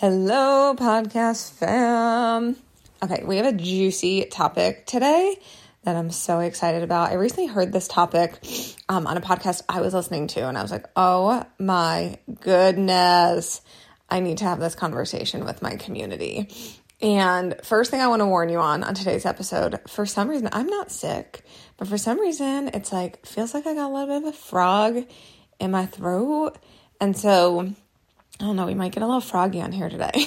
Hello, podcast fam. Okay, we have a juicy topic today that I'm so excited about. I recently heard this topic um, on a podcast I was listening to, and I was like, oh my goodness, I need to have this conversation with my community. And first thing I want to warn you on on today's episode, for some reason, I'm not sick, but for some reason, it's like, feels like I got a little bit of a frog in my throat. And so I don't know, we might get a little froggy on here today.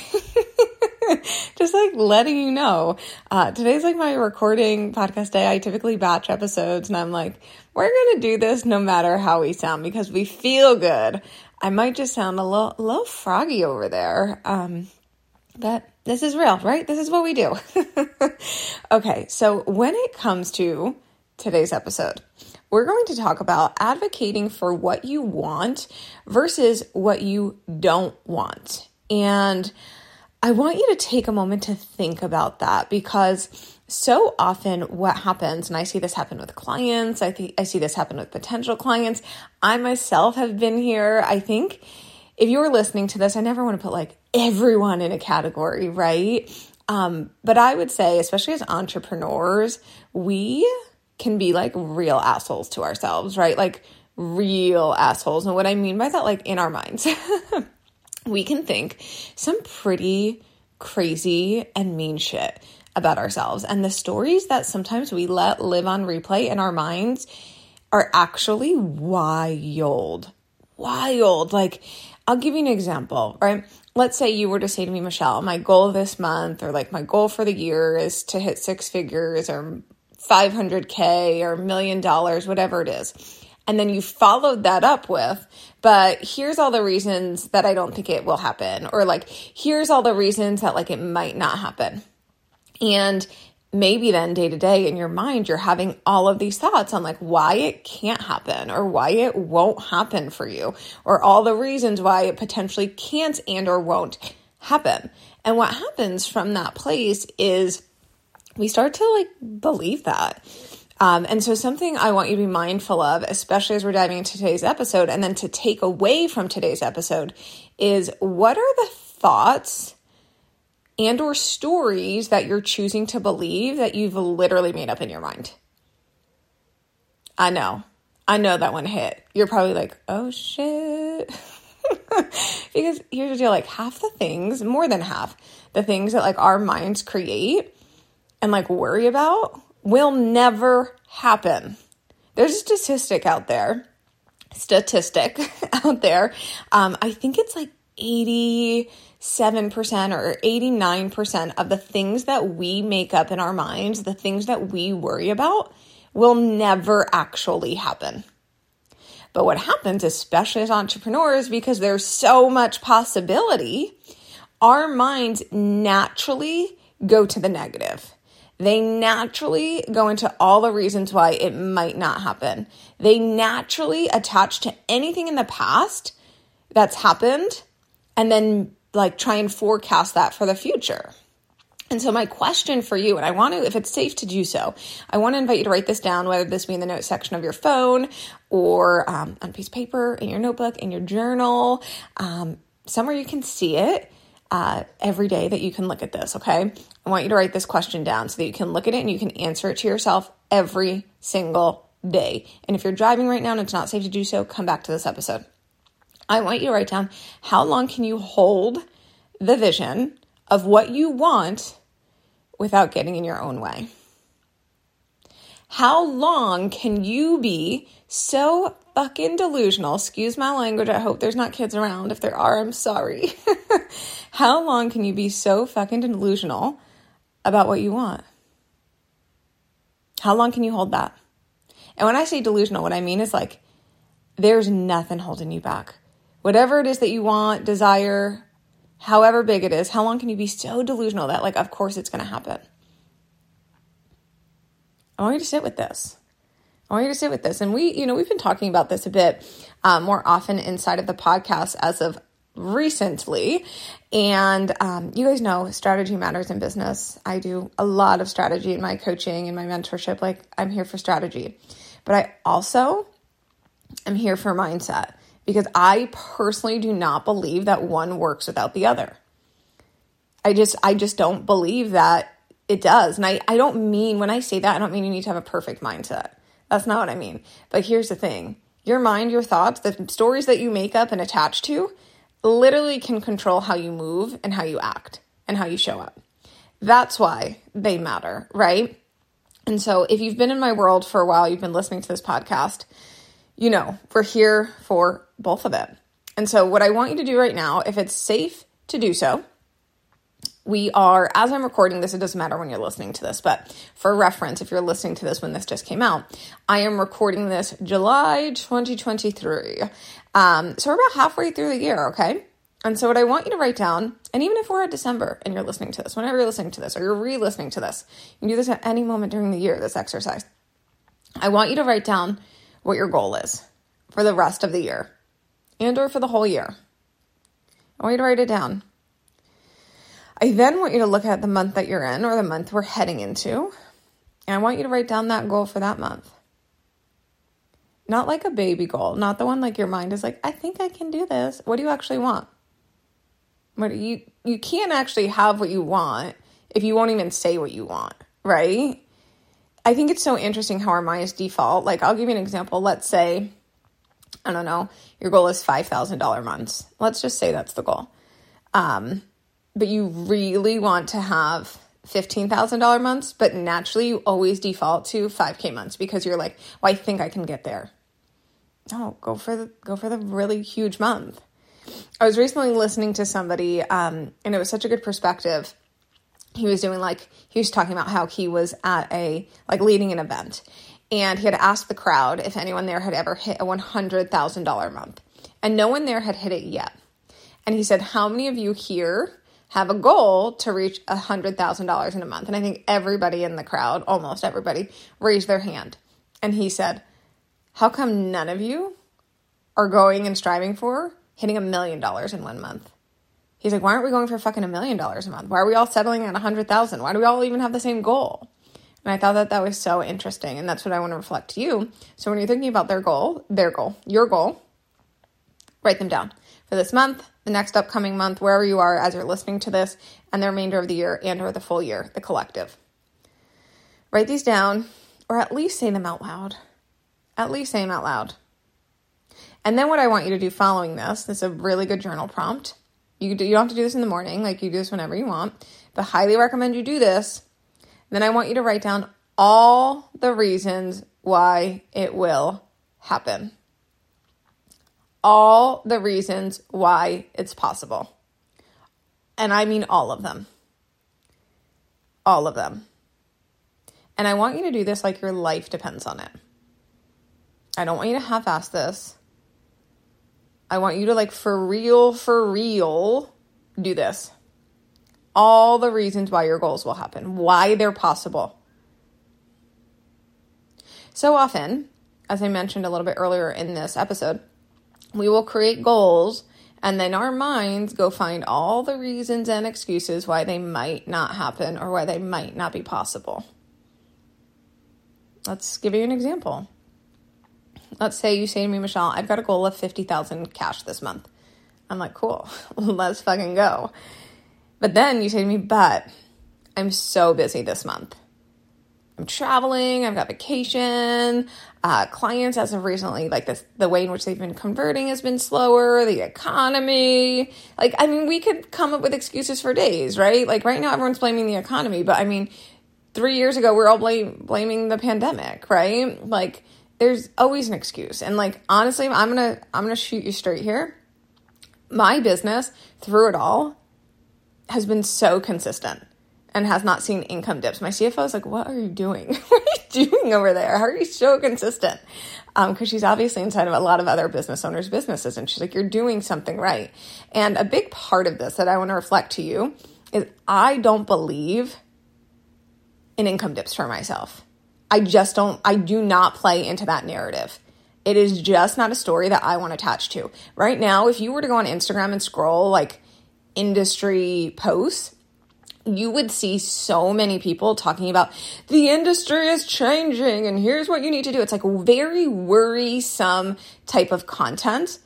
Just like letting you know. Uh, today's like my recording podcast day. I typically batch episodes and I'm like, we're going to do this no matter how we sound because we feel good. I might just sound a little, a little froggy over there. Um, but this is real, right? This is what we do. okay, so when it comes to today's episode, we're going to talk about advocating for what you want versus what you don't want. And I want you to take a moment to think about that because so often what happens and I see this happen with clients, I think I see this happen with potential clients. I myself have been here. I think if you're listening to this, I never want to put like everyone in a category, right? Um, but I would say, especially as entrepreneurs, we can be like real assholes to ourselves, right? Like real assholes. And what I mean by that, like in our minds, we can think some pretty crazy and mean shit about ourselves. And the stories that sometimes we let live on replay in our minds are actually wild. Wild. Like, I'll give you an example, right? Let's say you were to say to me, Michelle, my goal this month or like my goal for the year is to hit six figures or 500K or million dollars, whatever it is. And then you followed that up with, but here's all the reasons that I don't think it will happen. Or like, here's all the reasons that like it might not happen. And maybe then day to day in your mind, you're having all of these thoughts on like why it can't happen or why it won't happen for you or all the reasons why it potentially can't and or won't happen. And what happens from that place is we start to like believe that. Um, and so, something I want you to be mindful of, especially as we're diving into today's episode, and then to take away from today's episode, is what are the thoughts and or stories that you're choosing to believe that you've literally made up in your mind? I know, I know that one hit. You're probably like, oh shit. because here's the deal like half the things, more than half, the things that like our minds create and like worry about will never happen. There's a statistic out there, statistic out there. Um, I think it's like 87% or 89% of the things that we make up in our minds, the things that we worry about, will never actually happen. But what happens, especially as entrepreneurs, because there's so much possibility, our minds naturally go to the negative they naturally go into all the reasons why it might not happen. They naturally attach to anything in the past that's happened and then like try and forecast that for the future. And so, my question for you, and I want to, if it's safe to do so, I want to invite you to write this down, whether this be in the notes section of your phone or um, on a piece of paper, in your notebook, in your journal, um, somewhere you can see it uh, every day that you can look at this, okay? I want you to write this question down so that you can look at it and you can answer it to yourself every single day. And if you're driving right now and it's not safe to do so, come back to this episode. I want you to write down how long can you hold the vision of what you want without getting in your own way? How long can you be so fucking delusional? Excuse my language. I hope there's not kids around. If there are, I'm sorry. How long can you be so fucking delusional about what you want? How long can you hold that? And when I say delusional, what I mean is like, there's nothing holding you back. Whatever it is that you want, desire, however big it is, how long can you be so delusional that, like, of course it's going to happen? I want you to sit with this. I want you to sit with this. And we, you know, we've been talking about this a bit um, more often inside of the podcast as of recently. And um, you guys know strategy matters in business. I do a lot of strategy in my coaching and my mentorship. Like, I'm here for strategy. But I also am here for mindset because I personally do not believe that one works without the other. I just I just don't believe that it does. And I, I don't mean when I say that, I don't mean you need to have a perfect mindset. That's not what I mean. But here's the thing. Your mind, your thoughts, the stories that you make up and attach to literally can control how you move and how you act and how you show up. That's why they matter, right? And so if you've been in my world for a while, you've been listening to this podcast, you know, we're here for both of it. And so, what I want you to do right now, if it's safe to do so, we are, as I'm recording this, it doesn't matter when you're listening to this, but for reference, if you're listening to this when this just came out, I am recording this July 2023. Um, so we're about halfway through the year, okay? And so, what I want you to write down, and even if we're at December and you're listening to this, whenever you're listening to this, or you're re listening to this, you can do this at any moment during the year, this exercise. I want you to write down what your goal is for the rest of the year and or for the whole year. I want you to write it down. I then want you to look at the month that you're in or the month we're heading into. And I want you to write down that goal for that month. Not like a baby goal, not the one like your mind is like, I think I can do this. What do you actually want? What you you can't actually have what you want if you won't even say what you want, right? I think it's so interesting how our minds default. Like, I'll give you an example. Let's say, I don't know, your goal is $5,000 months. Let's just say that's the goal. Um, but you really want to have $15,000 months, but naturally you always default to 5K months because you're like, well, I think I can get there. No, go for the, go for the really huge month. I was recently listening to somebody, um, and it was such a good perspective he was doing like he was talking about how he was at a like leading an event and he had asked the crowd if anyone there had ever hit a $100,000 month and no one there had hit it yet. And he said, "How many of you here have a goal to reach a $100,000 in a month?" And I think everybody in the crowd, almost everybody, raised their hand. And he said, "How come none of you are going and striving for hitting a million dollars in one month?" He's like, why aren't we going for fucking a million dollars a month? Why are we all settling at a hundred thousand? Why do we all even have the same goal? And I thought that that was so interesting, and that's what I want to reflect to you. So when you're thinking about their goal, their goal, your goal, write them down for this month, the next upcoming month, wherever you are as you're listening to this, and the remainder of the year and or the full year, the collective. Write these down, or at least say them out loud. At least say them out loud. And then what I want you to do following this, this is a really good journal prompt you, do, you don't have to do this in the morning, like you do this whenever you want, but highly recommend you do this. Then I want you to write down all the reasons why it will happen. All the reasons why it's possible. And I mean all of them. All of them. And I want you to do this like your life depends on it. I don't want you to half ass this. I want you to, like, for real, for real, do this. All the reasons why your goals will happen, why they're possible. So often, as I mentioned a little bit earlier in this episode, we will create goals and then our minds go find all the reasons and excuses why they might not happen or why they might not be possible. Let's give you an example let's say you say to me, Michelle, I've got a goal of 50,000 cash this month. I'm like, cool, let's fucking go. But then you say to me, but I'm so busy this month. I'm traveling, I've got vacation, uh, clients as of recently, like this, the way in which they've been converting has been slower, the economy. Like, I mean, we could come up with excuses for days, right? Like, right now, everyone's blaming the economy, but I mean, three years ago, we are all blame, blaming the pandemic, right? Like, there's always an excuse. And like honestly, I'm going to I'm going to shoot you straight here. My business through it all has been so consistent and has not seen income dips. My CFO is like, What are you doing? what are you doing over there? How are you so consistent? Because um, she's obviously inside of a lot of other business owners' businesses. And she's like, You're doing something right. And a big part of this that I want to reflect to you is I don't believe in income dips for myself. I just don't, I do not play into that narrative. It is just not a story that I want to attach to. Right now, if you were to go on Instagram and scroll like industry posts, you would see so many people talking about the industry is changing and here's what you need to do. It's like very worrisome type of content.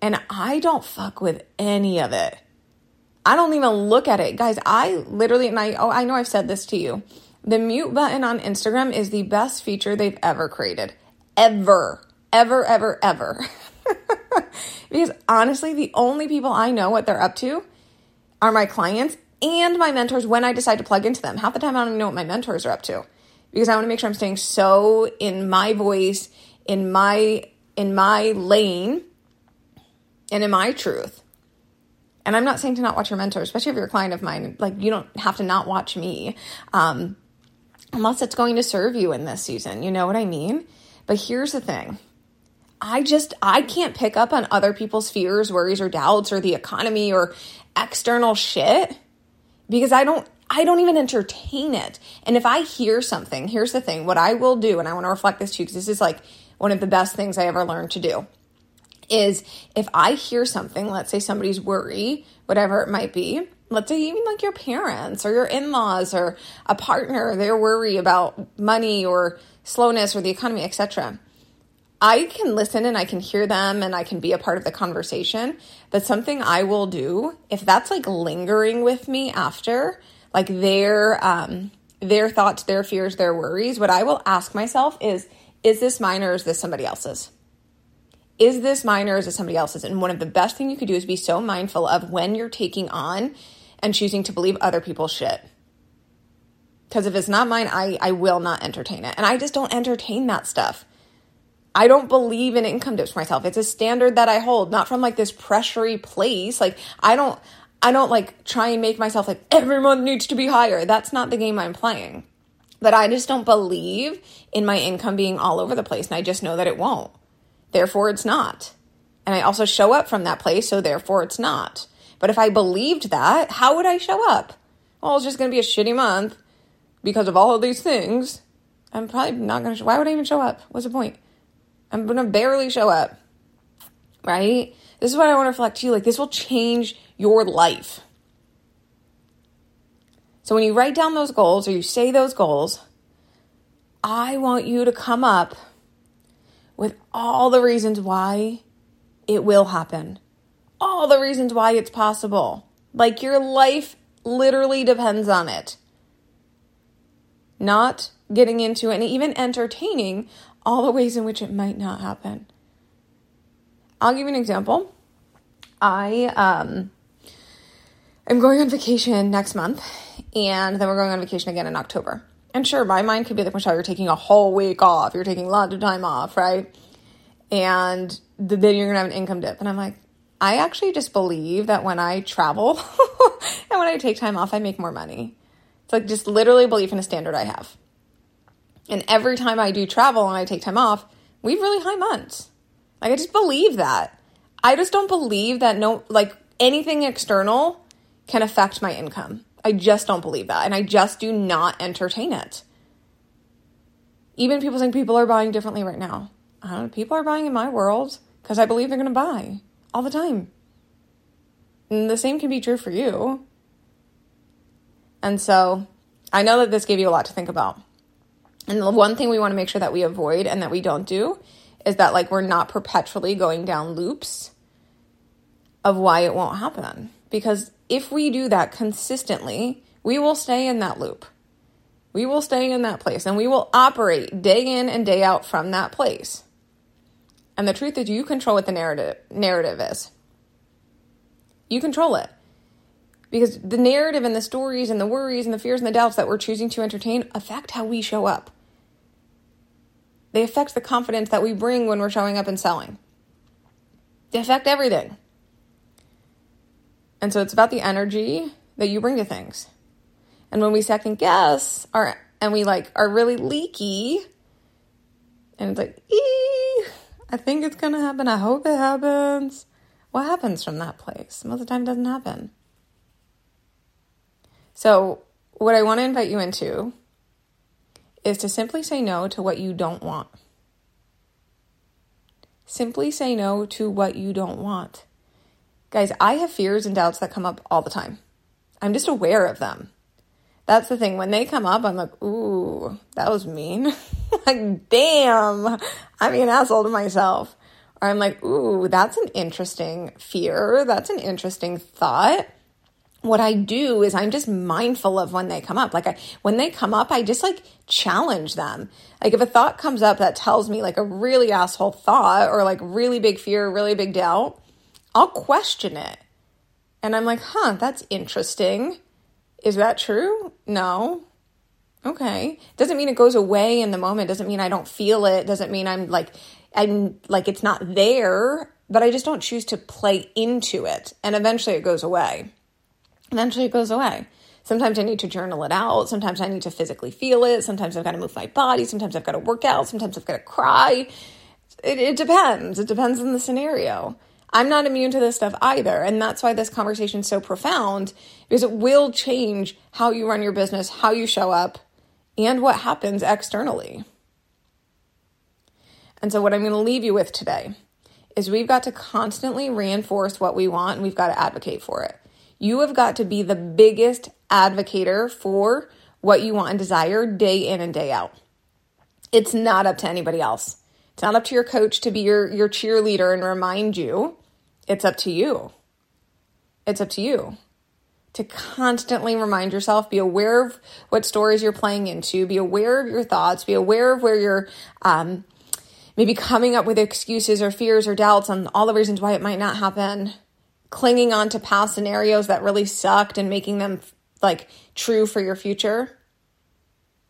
And I don't fuck with any of it. I don't even look at it. Guys, I literally, and I, oh, I know I've said this to you. The mute button on Instagram is the best feature they've ever created. Ever. Ever, ever, ever. because honestly, the only people I know what they're up to are my clients and my mentors when I decide to plug into them. Half the time, I don't even know what my mentors are up to because I want to make sure I'm staying so in my voice, in my in my lane, and in my truth. And I'm not saying to not watch your mentor, especially if you're a client of mine. Like you don't have to not watch me. Um, unless it's going to serve you in this season. You know what I mean? But here's the thing. I just I can't pick up on other people's fears, worries or doubts or the economy or external shit because I don't I don't even entertain it. And if I hear something, here's the thing, what I will do and I want to reflect this to you because this is like one of the best things I ever learned to do is if I hear something, let's say somebody's worry, whatever it might be, let's say even like your parents or your in-laws or a partner their worry about money or slowness or the economy etc i can listen and i can hear them and i can be a part of the conversation but something i will do if that's like lingering with me after like their um their thoughts their fears their worries what i will ask myself is is this mine or is this somebody else's is this mine or is it somebody else's? And one of the best thing you could do is be so mindful of when you're taking on and choosing to believe other people's shit. Because if it's not mine, I, I will not entertain it. And I just don't entertain that stuff. I don't believe in income dips for myself. It's a standard that I hold, not from like this pressury place. Like I don't I don't like try and make myself like everyone needs to be higher. That's not the game I'm playing. But I just don't believe in my income being all over the place and I just know that it won't. Therefore it's not. And I also show up from that place, so therefore it's not. But if I believed that, how would I show up? Well, it's just going to be a shitty month because of all of these things. I'm probably not going to. Why would I even show up? What's the point? I'm going to barely show up. Right? This is what I want to reflect to you. Like, this will change your life. So, when you write down those goals or you say those goals, I want you to come up with all the reasons why it will happen all the reasons why it's possible. Like your life literally depends on it. Not getting into and even entertaining all the ways in which it might not happen. I'll give you an example. I um am going on vacation next month and then we're going on vacation again in October. And sure, my mind could be like, Michelle, you're taking a whole week off. You're taking lots of time off, right? And then you're going to have an income dip. And I'm like, I actually just believe that when I travel and when I take time off, I make more money. It's like just literally belief in a standard I have. And every time I do travel and I take time off, we have really high months. Like I just believe that. I just don't believe that no like anything external can affect my income. I just don't believe that. And I just do not entertain it. Even people saying people are buying differently right now. I don't know, people are buying in my world because I believe they're going to buy all the time. And the same can be true for you. And so I know that this gave you a lot to think about. And the one thing we want to make sure that we avoid and that we don't do is that, like, we're not perpetually going down loops of why it won't happen. Because if we do that consistently, we will stay in that loop. We will stay in that place and we will operate day in and day out from that place. And the truth is, you control what the narrative narrative is. You control it. Because the narrative and the stories and the worries and the fears and the doubts that we're choosing to entertain affect how we show up. They affect the confidence that we bring when we're showing up and selling. They affect everything. And so it's about the energy that you bring to things. And when we second guess our and we like are really leaky and it's like, ee, I think it's gonna happen. I hope it happens. What happens from that place? Most of the time it doesn't happen. So what I want to invite you into is to simply say no to what you don't want. Simply say no to what you don't want. Guys, I have fears and doubts that come up all the time. I'm just aware of them. That's the thing. When they come up, I'm like, ooh, that was mean. like, damn, I'm an asshole to myself. Or I'm like, ooh, that's an interesting fear. That's an interesting thought what I do is I'm just mindful of when they come up. Like I, when they come up, I just like challenge them. Like if a thought comes up that tells me like a really asshole thought or like really big fear, really big doubt, I'll question it. And I'm like, huh, that's interesting. Is that true? No. Okay. Doesn't mean it goes away in the moment. Doesn't mean I don't feel it. Doesn't mean I'm like, I'm like it's not there, but I just don't choose to play into it. And eventually it goes away eventually it goes away. Sometimes I need to journal it out. Sometimes I need to physically feel it. Sometimes I've got to move my body. Sometimes I've got to work out. Sometimes I've got to cry. It, it depends. It depends on the scenario. I'm not immune to this stuff either. And that's why this conversation is so profound because it will change how you run your business, how you show up, and what happens externally. And so, what I'm going to leave you with today is we've got to constantly reinforce what we want and we've got to advocate for it. You have got to be the biggest advocator for what you want and desire day in and day out. It's not up to anybody else. It's not up to your coach to be your, your cheerleader and remind you. It's up to you. It's up to you to constantly remind yourself, be aware of what stories you're playing into, be aware of your thoughts, be aware of where you're um, maybe coming up with excuses or fears or doubts on all the reasons why it might not happen clinging on to past scenarios that really sucked and making them like true for your future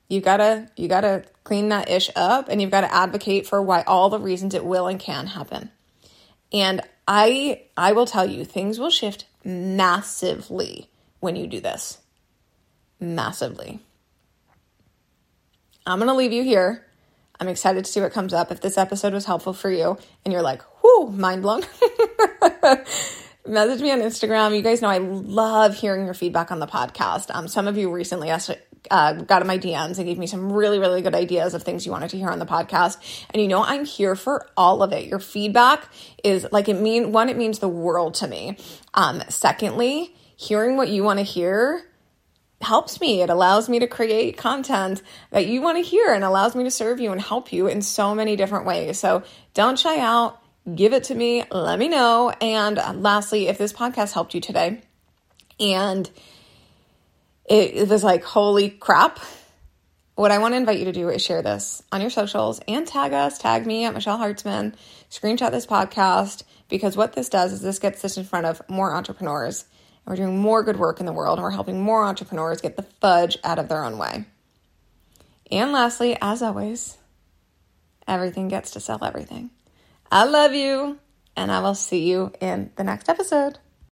you gotta you gotta clean that ish up and you've got to advocate for why all the reasons it will and can happen and i i will tell you things will shift massively when you do this. Massively. I'm gonna leave you here. I'm excited to see what comes up. If this episode was helpful for you and you're like whoo mind blown. Message me on Instagram. You guys know I love hearing your feedback on the podcast. Um, some of you recently asked, uh, got in my DMs and gave me some really, really good ideas of things you wanted to hear on the podcast. And you know, I'm here for all of it. Your feedback is like it mean one, it means the world to me. Um, secondly, hearing what you want to hear helps me. It allows me to create content that you want to hear and allows me to serve you and help you in so many different ways. So don't shy out give it to me. Let me know. And lastly, if this podcast helped you today and it was like, holy crap, what I want to invite you to do is share this on your socials and tag us, tag me at Michelle Hartzman, screenshot this podcast, because what this does is this gets this in front of more entrepreneurs. And we're doing more good work in the world, and we're helping more entrepreneurs get the fudge out of their own way. And lastly, as always, everything gets to sell everything. I love you, and I will see you in the next episode.